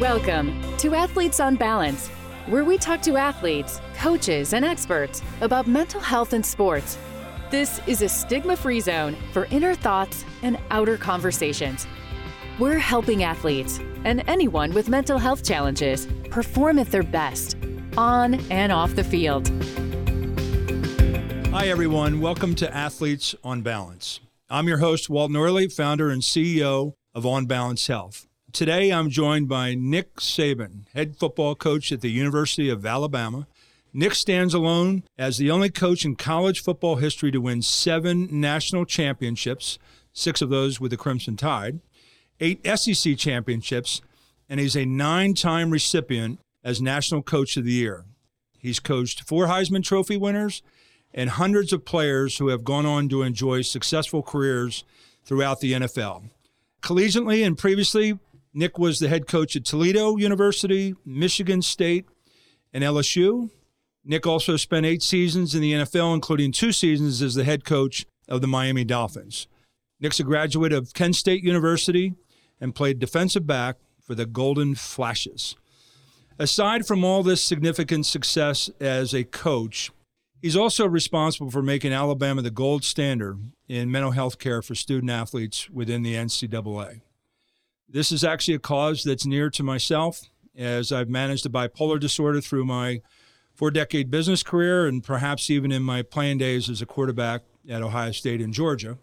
Welcome to Athletes on Balance, where we talk to athletes, coaches, and experts about mental health and sports. This is a stigma free zone for inner thoughts and outer conversations. We're helping athletes and anyone with mental health challenges perform at their best, on and off the field. Hi, everyone. Welcome to Athletes on Balance. I'm your host, Walt Norley, founder and CEO of On Balance Health. Today, I'm joined by Nick Saban, head football coach at the University of Alabama. Nick stands alone as the only coach in college football history to win seven national championships, six of those with the Crimson Tide, eight SEC championships, and he's a nine time recipient as National Coach of the Year. He's coached four Heisman Trophy winners and hundreds of players who have gone on to enjoy successful careers throughout the NFL. Collegiately and previously, Nick was the head coach at Toledo University, Michigan State, and LSU. Nick also spent eight seasons in the NFL, including two seasons as the head coach of the Miami Dolphins. Nick's a graduate of Kent State University and played defensive back for the Golden Flashes. Aside from all this significant success as a coach, he's also responsible for making Alabama the gold standard in mental health care for student athletes within the NCAA. This is actually a cause that's near to myself, as I've managed a bipolar disorder through my four decade business career and perhaps even in my playing days as a quarterback at Ohio State and Georgia.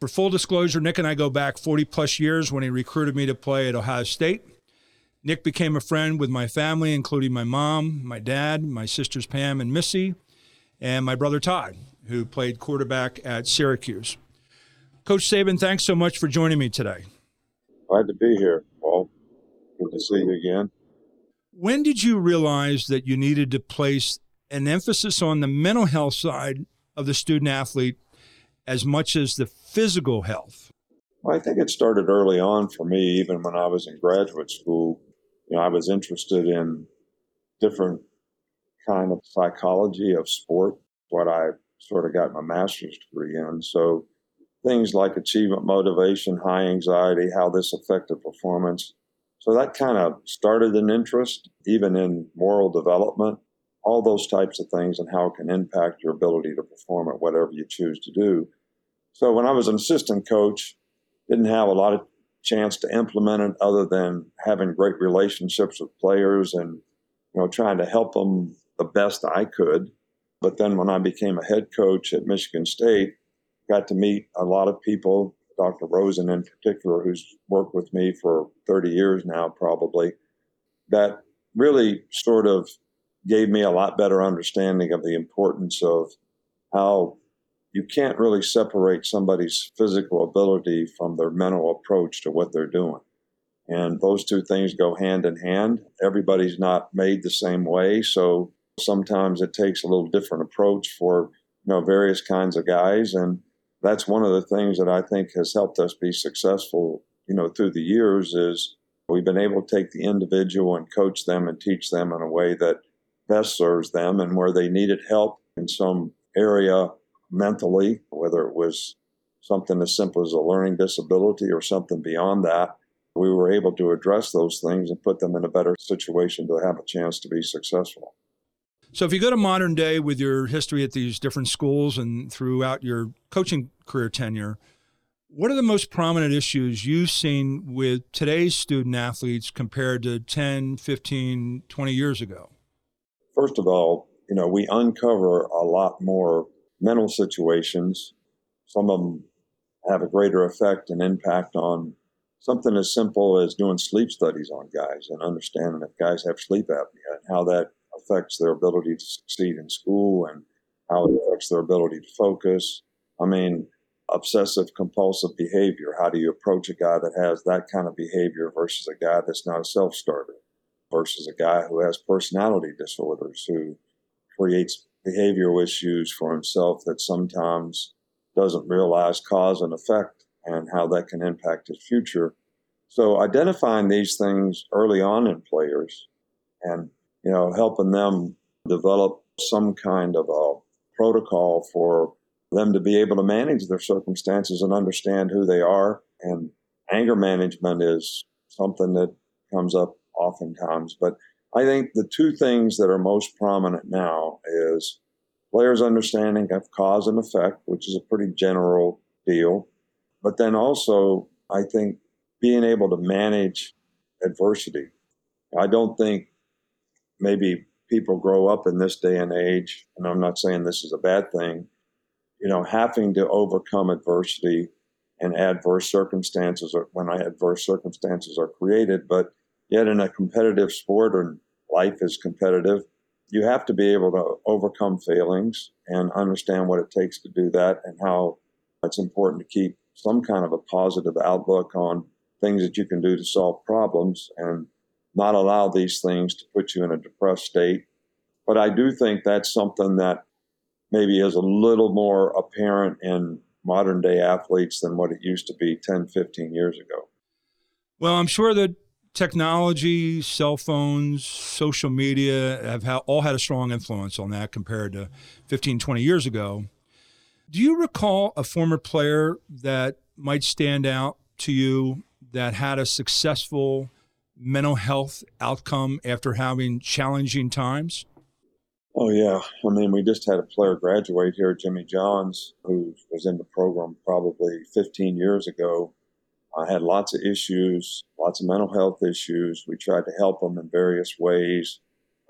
For full disclosure, Nick and I go back 40 plus years when he recruited me to play at Ohio State. Nick became a friend with my family, including my mom, my dad, my sisters Pam and Missy, and my brother Todd, who played quarterback at Syracuse. Coach Saban, thanks so much for joining me today. Glad to be here, Paul. Good to see you again. When did you realize that you needed to place an emphasis on the mental health side of the student athlete as much as the physical health? Well, I think it started early on for me, even when I was in graduate school. You know, I was interested in different kind of psychology of sport, what I sort of got my master's degree in. So things like achievement motivation, high anxiety, how this affected performance. So that kind of started an interest, even in moral development, all those types of things, and how it can impact your ability to perform at whatever you choose to do. So when I was an assistant coach, didn't have a lot of chance to implement it other than having great relationships with players and you know trying to help them the best I could. But then when I became a head coach at Michigan State, got to meet a lot of people, Dr. Rosen in particular, who's worked with me for 30 years now, probably, that really sort of gave me a lot better understanding of the importance of how you can't really separate somebody's physical ability from their mental approach to what they're doing. And those two things go hand in hand. Everybody's not made the same way. So sometimes it takes a little different approach for you know various kinds of guys. And that's one of the things that I think has helped us be successful, you know, through the years is we've been able to take the individual and coach them and teach them in a way that best serves them and where they needed help in some area mentally, whether it was something as simple as a learning disability or something beyond that, we were able to address those things and put them in a better situation to have a chance to be successful. So, if you go to modern day with your history at these different schools and throughout your coaching career tenure, what are the most prominent issues you've seen with today's student athletes compared to 10, 15, 20 years ago? First of all, you know, we uncover a lot more mental situations. Some of them have a greater effect and impact on something as simple as doing sleep studies on guys and understanding if guys have sleep apnea and how that affects their ability to succeed in school and how it affects their ability to focus. I mean, obsessive compulsive behavior. How do you approach a guy that has that kind of behavior versus a guy that's not a self starter, versus a guy who has personality disorders, who creates behavioral issues for himself that sometimes doesn't realize cause and effect and how that can impact his future. So identifying these things early on in players and you know, helping them develop some kind of a protocol for them to be able to manage their circumstances and understand who they are. And anger management is something that comes up oftentimes. But I think the two things that are most prominent now is players' understanding of cause and effect, which is a pretty general deal. But then also, I think being able to manage adversity. I don't think maybe people grow up in this day and age, and I'm not saying this is a bad thing, you know, having to overcome adversity and adverse circumstances or when adverse circumstances are created. But yet, in a competitive sport, and life is competitive, you have to be able to overcome failings and understand what it takes to do that and how it's important to keep some kind of a positive outlook on things that you can do to solve problems and not allow these things to put you in a depressed state. But I do think that's something that maybe is a little more apparent in modern day athletes than what it used to be 10, 15 years ago. Well, I'm sure that technology, cell phones, social media have all had a strong influence on that compared to 15, 20 years ago. Do you recall a former player that might stand out to you that had a successful mental health outcome after having challenging times? Oh, yeah. I mean, we just had a player graduate here, Jimmy Johns, who was in the program probably 15 years ago. I had lots of issues, lots of mental health issues. We tried to help him in various ways.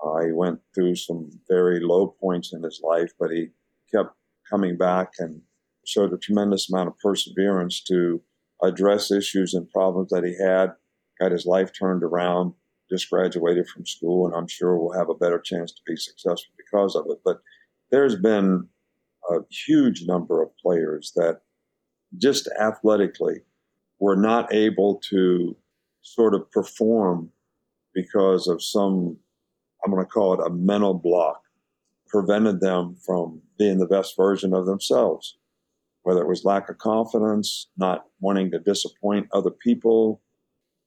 Uh, he went through some very low points in his life, but he kept coming back and showed a tremendous amount of perseverance to address issues and problems that he had, got his life turned around, just graduated from school, and I'm sure will have a better chance to be successful because of it. But there's been a huge number of players that just athletically were not able to sort of perform because of some, I'm going to call it a mental block, prevented them from being the best version of themselves whether it was lack of confidence, not wanting to disappoint other people,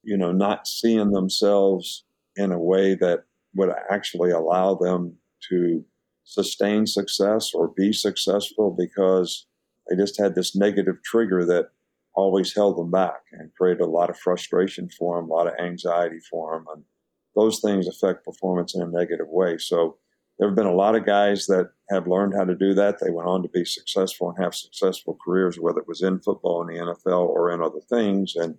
you know, not seeing themselves in a way that would actually allow them to sustain success or be successful because they just had this negative trigger that always held them back and created a lot of frustration for them, a lot of anxiety for them. And those things affect performance in a negative way. So there have been a lot of guys that have learned how to do that. They went on to be successful and have successful careers, whether it was in football, in the NFL, or in other things. And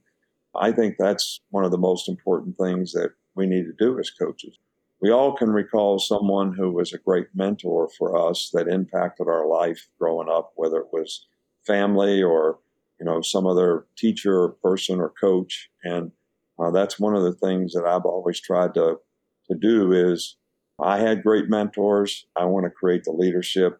I think that's one of the most important things that we need to do as coaches. We all can recall someone who was a great mentor for us that impacted our life growing up, whether it was family or you know some other teacher or person or coach. And uh, that's one of the things that I've always tried to to do is I had great mentors. I want to create the leadership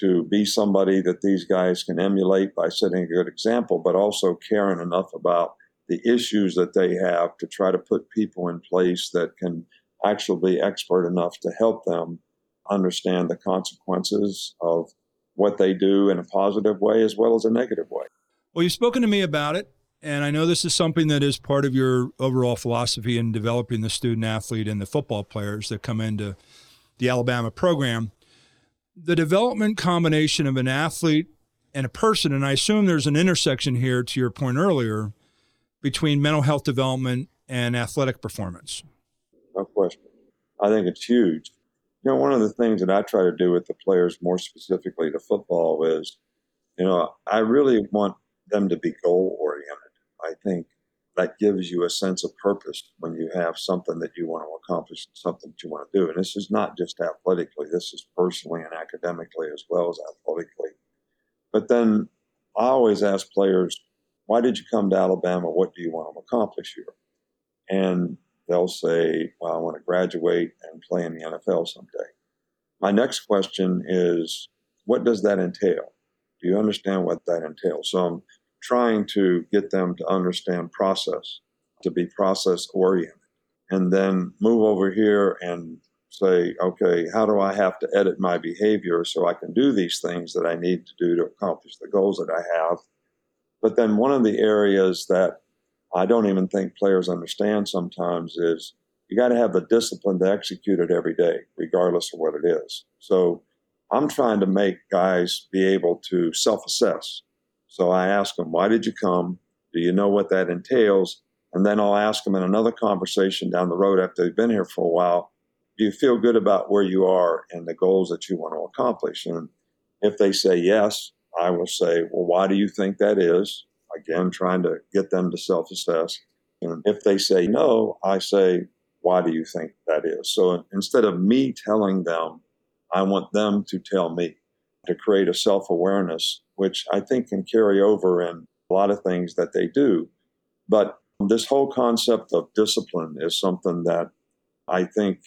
to be somebody that these guys can emulate by setting a good example, but also caring enough about the issues that they have to try to put people in place that can actually be expert enough to help them understand the consequences of what they do in a positive way as well as a negative way. Well, you've spoken to me about it. And I know this is something that is part of your overall philosophy in developing the student athlete and the football players that come into the Alabama program. The development combination of an athlete and a person, and I assume there's an intersection here to your point earlier between mental health development and athletic performance. No question. I think it's huge. You know, one of the things that I try to do with the players, more specifically to football, is, you know, I really want them to be goal oriented. I think that gives you a sense of purpose when you have something that you want to accomplish, something that you want to do. And this is not just athletically, this is personally and academically as well as athletically. But then I always ask players, why did you come to Alabama? What do you want to accomplish here? And they'll say, well, I want to graduate and play in the NFL someday. My next question is, what does that entail? Do you understand what that entails? So I'm trying to get them to understand process, to be process oriented, and then move over here and say, okay, how do I have to edit my behavior so I can do these things that I need to do to accomplish the goals that I have? But then one of the areas that I don't even think players understand sometimes is you got to have the discipline to execute it every day, regardless of what it is. So I'm trying to make guys be able to self assess so I ask them, why did you come? Do you know what that entails? And then I'll ask them in another conversation down the road after they've been here for a while, do you feel good about where you are and the goals that you want to accomplish? And if they say yes, I will say, well, why do you think that is? Again, trying to get them to self assess. And if they say no, I say, why do you think that is? So instead of me telling them, I want them to tell me to create a self awareness, which I think can carry over in a lot of things that they do. But this whole concept of discipline is something that I think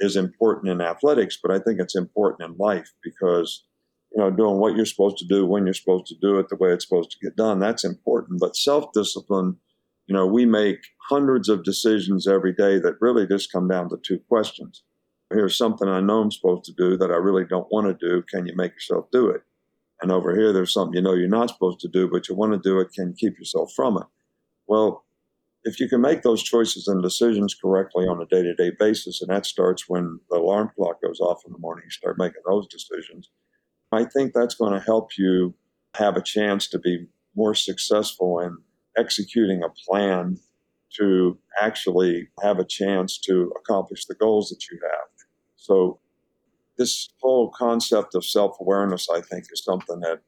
is important in athletics, but I think it's important in life because, you know, doing what you're supposed to do when you're supposed to do it the way it's supposed to get done, that's important. But self discipline, you know, we make hundreds of decisions every day that really just come down to two questions. Here's something I know I'm supposed to do that I really don't want to do. Can you make yourself do it? And over here, there's something you know you're not supposed to do, but you want to do it. Can you keep yourself from it? Well, if you can make those choices and decisions correctly on a day to day basis, and that starts when the alarm clock goes off in the morning, you start making those decisions. I think that's going to help you have a chance to be more successful in executing a plan to actually have a chance to accomplish the goals that you have. So, this whole concept of self awareness, I think, is something that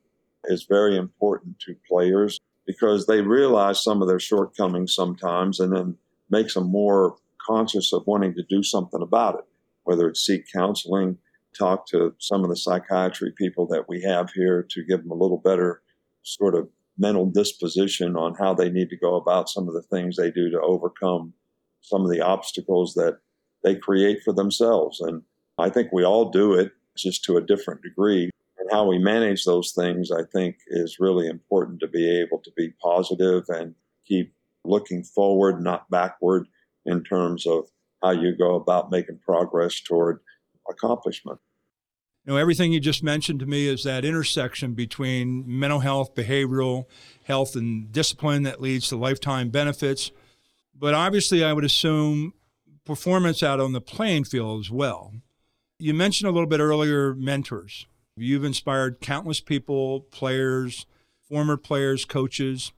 is very important to players because they realize some of their shortcomings sometimes and then makes them more conscious of wanting to do something about it, whether it's seek counseling, talk to some of the psychiatry people that we have here to give them a little better sort of mental disposition on how they need to go about some of the things they do to overcome some of the obstacles that they create for themselves. And I think we all do it just to a different degree And how we manage those things, I think, is really important to be able to be positive and keep looking forward, not backward, in terms of how you go about making progress toward accomplishment. You know, everything you just mentioned to me is that intersection between mental health, behavioral health, and discipline that leads to lifetime benefits. But obviously, I would assume performance out on the playing field as well. You mentioned a little bit earlier mentors. You've inspired countless people, players, former players, coaches,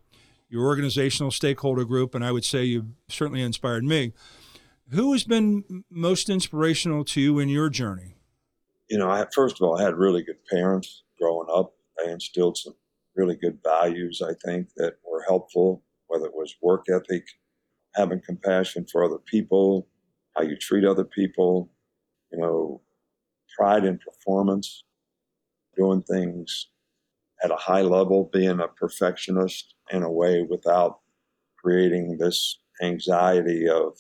your organizational stakeholder group, and I would say you've certainly inspired me. Who has been most inspirational to you in your journey? You know, I, first of all, I had really good parents growing up. They instilled some really good values, I think, that were helpful, whether it was work ethic, having compassion for other people, how you treat other people, you know, pride in performance doing things at a high level, being a perfectionist in a way without creating this anxiety of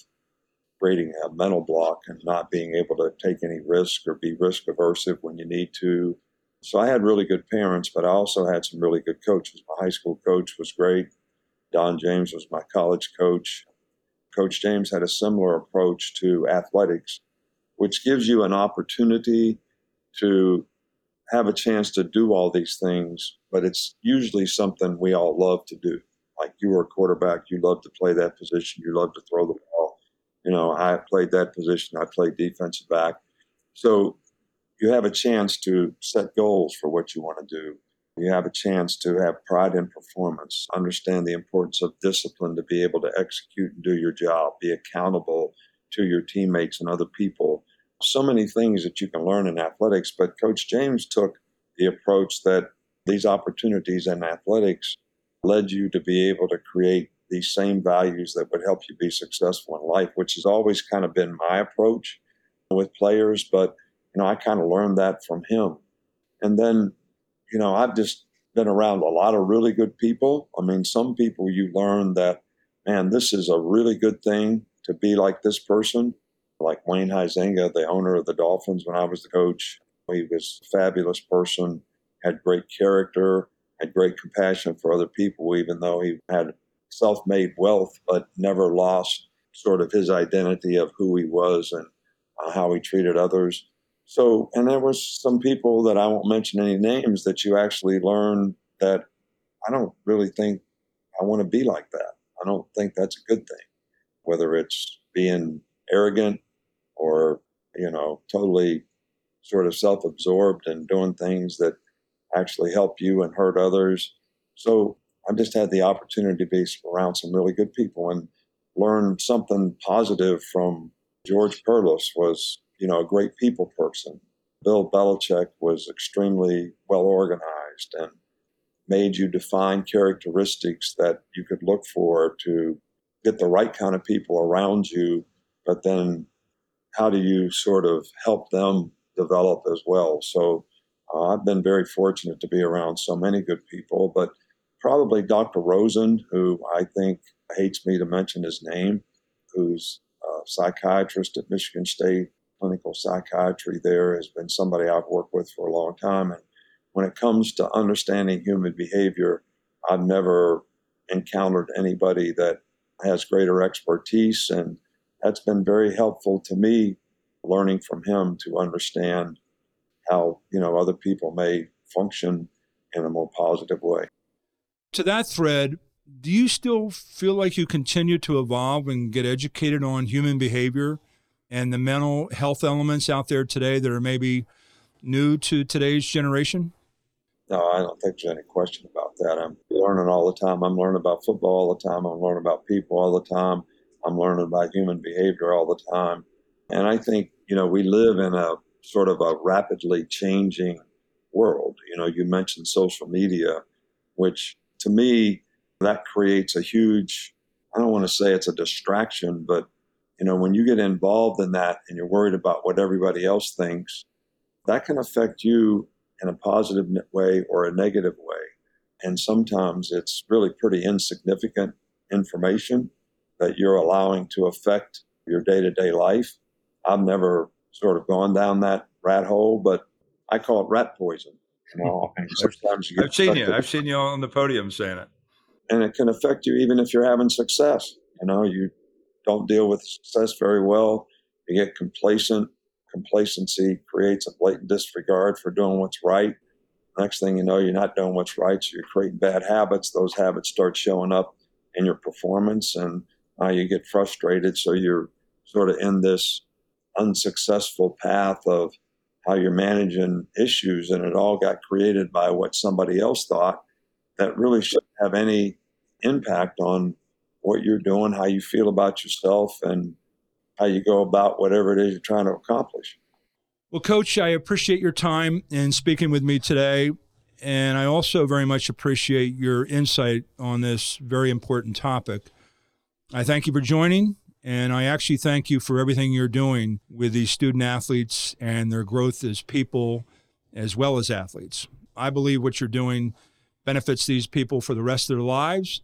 creating a mental block and not being able to take any risk or be risk aversive when you need to. So I had really good parents, but I also had some really good coaches. My high school coach was great. Don James was my college coach. Coach James had a similar approach to athletics, which gives you an opportunity to have a chance to do all these things, but it's usually something we all love to do. Like you were a quarterback, you love to play that position, you love to throw the ball. You know, I played that position, I played defensive back. So you have a chance to set goals for what you want to do. You have a chance to have pride in performance, understand the importance of discipline to be able to execute and do your job, be accountable to your teammates and other people so many things that you can learn in athletics. But Coach James took the approach that these opportunities in athletics led you to be able to create these same values that would help you be successful in life, which has always kind of been my approach with players. But, you know, I kind of learned that from him. And then, you know, I've just been around a lot of really good people. I mean, some people you learn that, man, this is a really good thing to be like this person like Wayne Huizenga, the owner of the Dolphins when I was the coach. He was a fabulous person, had great character, had great compassion for other people, even though he had self made wealth, but never lost sort of his identity of who he was and uh, how he treated others. So, and there was some people that I won't mention any names that you actually learn that I don't really think I want to be like that. I don't think that's a good thing, whether it's being arrogant or, you know, totally sort of self absorbed and doing things that actually help you and hurt others. So I just had the opportunity to be around some really good people. And learn something positive from George Perles was, you know, a great people person. Bill Belichick was extremely well organized and made you define characteristics that you could look for to get the right kind of people around you, but then how do you sort of help them develop as well? So uh, I've been very fortunate to be around so many good people, but probably Dr. Rosen, who I think hates me to mention his name, who's a psychiatrist at Michigan State Clinical Psychiatry there, has been somebody I've worked with for a long time. And when it comes to understanding human behavior, I've never encountered anybody that has greater expertise. And that's been very helpful to me learning from him to understand how, you know, other people may function in a more positive way. To that thread, do you still feel like you continue to evolve and get educated on human behavior and the mental health elements out there today that are maybe new to today's generation? No, I don't think there's any question about that. I'm learning all the time. I'm learning about football all the time. I'm learning about people all the time. I'm learning about human behavior all the time. And I think, you know, we live in a sort of a rapidly changing world. You know, you mentioned social media, which to me, that creates a huge, I don't want to say it's a distraction, but, you know, when you get involved in that and you're worried about what everybody else thinks, that can affect you in a positive way or a negative way. And sometimes it's really pretty insignificant information that you're allowing to affect your day to day life. I've never sort of gone down that rat hole, but I call it rat poison. And sometimes you I've seen you. I've seen you on the podium saying it. And it can affect you even if you're having success. You know, you don't deal with success very well. You get complacent complacency creates a blatant disregard for doing what's right. Next thing you know, you're not doing what's right, so you're creating bad habits. Those habits start showing up in your performance, and uh, you get frustrated. So you're sort of in this unsuccessful path of how you're managing issues, and it all got created by what somebody else thought that really shouldn't have any impact on what you're doing, how you feel about yourself, and how you go about whatever it is you're trying to accomplish. Well, Coach, I appreciate your time in speaking with me today. And I also very much appreciate your insight on this very important topic. I thank you for joining, and I actually thank you for everything you're doing with these student athletes and their growth as people as well as athletes. I believe what you're doing benefits these people for the rest of their lives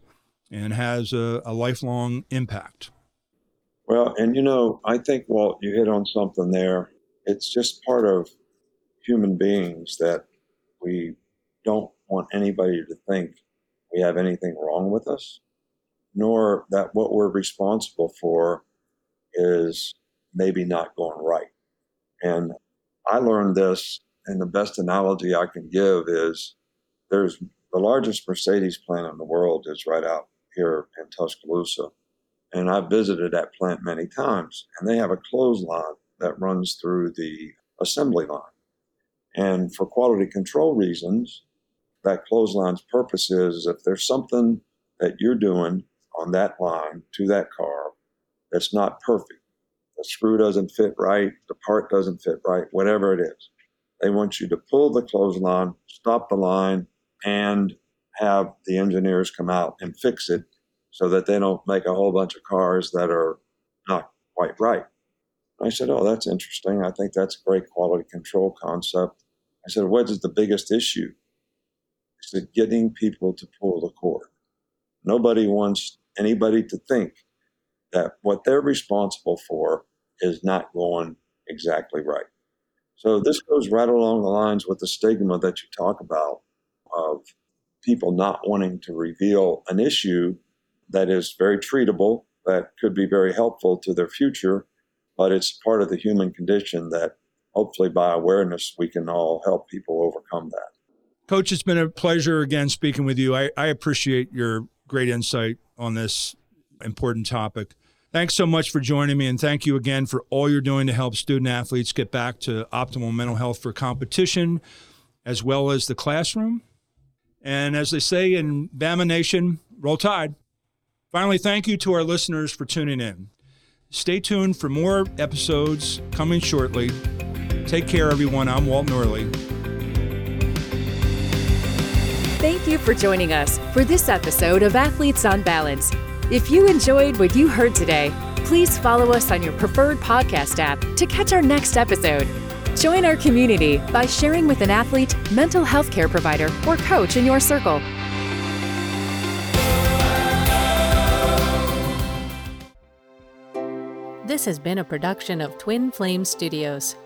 and has a, a lifelong impact. Well, and you know, I think, Walt, you hit on something there. It's just part of human beings that we don't want anybody to think we have anything wrong with us, nor that what we're responsible for is maybe not going right. And I learned this, and the best analogy I can give is there's the largest Mercedes plant in the world is right out here in Tuscaloosa. And I've visited that plant many times, and they have a clothesline that runs through the assembly line. And for quality control reasons, that clothesline's purpose is if there's something that you're doing on that line to that car that's not perfect, the screw doesn't fit right, the part doesn't fit right, whatever it is, they want you to pull the clothesline, stop the line, and have the engineers come out and fix it so that they don't make a whole bunch of cars that are not quite right. I said, Oh, that's interesting. I think that's a great quality control concept. I said, What is the biggest issue? He said, Getting people to pull the cord. Nobody wants anybody to think that what they're responsible for is not going exactly right. So this goes right along the lines with the stigma that you talk about of people not wanting to reveal an issue that is very treatable, that could be very helpful to their future, but it's part of the human condition that hopefully by awareness we can all help people overcome that. Coach, it's been a pleasure again speaking with you. I, I appreciate your great insight on this important topic. Thanks so much for joining me, and thank you again for all you're doing to help student athletes get back to optimal mental health for competition as well as the classroom. And as they say in Bama Nation, roll tide. Finally, thank you to our listeners for tuning in. Stay tuned for more episodes coming shortly. Take care, everyone. I'm Walt Norley. Thank you for joining us for this episode of Athletes on Balance. If you enjoyed what you heard today, please follow us on your preferred podcast app to catch our next episode. Join our community by sharing with an athlete, mental health care provider, or coach in your circle. This has been a production of Twin Flame Studios.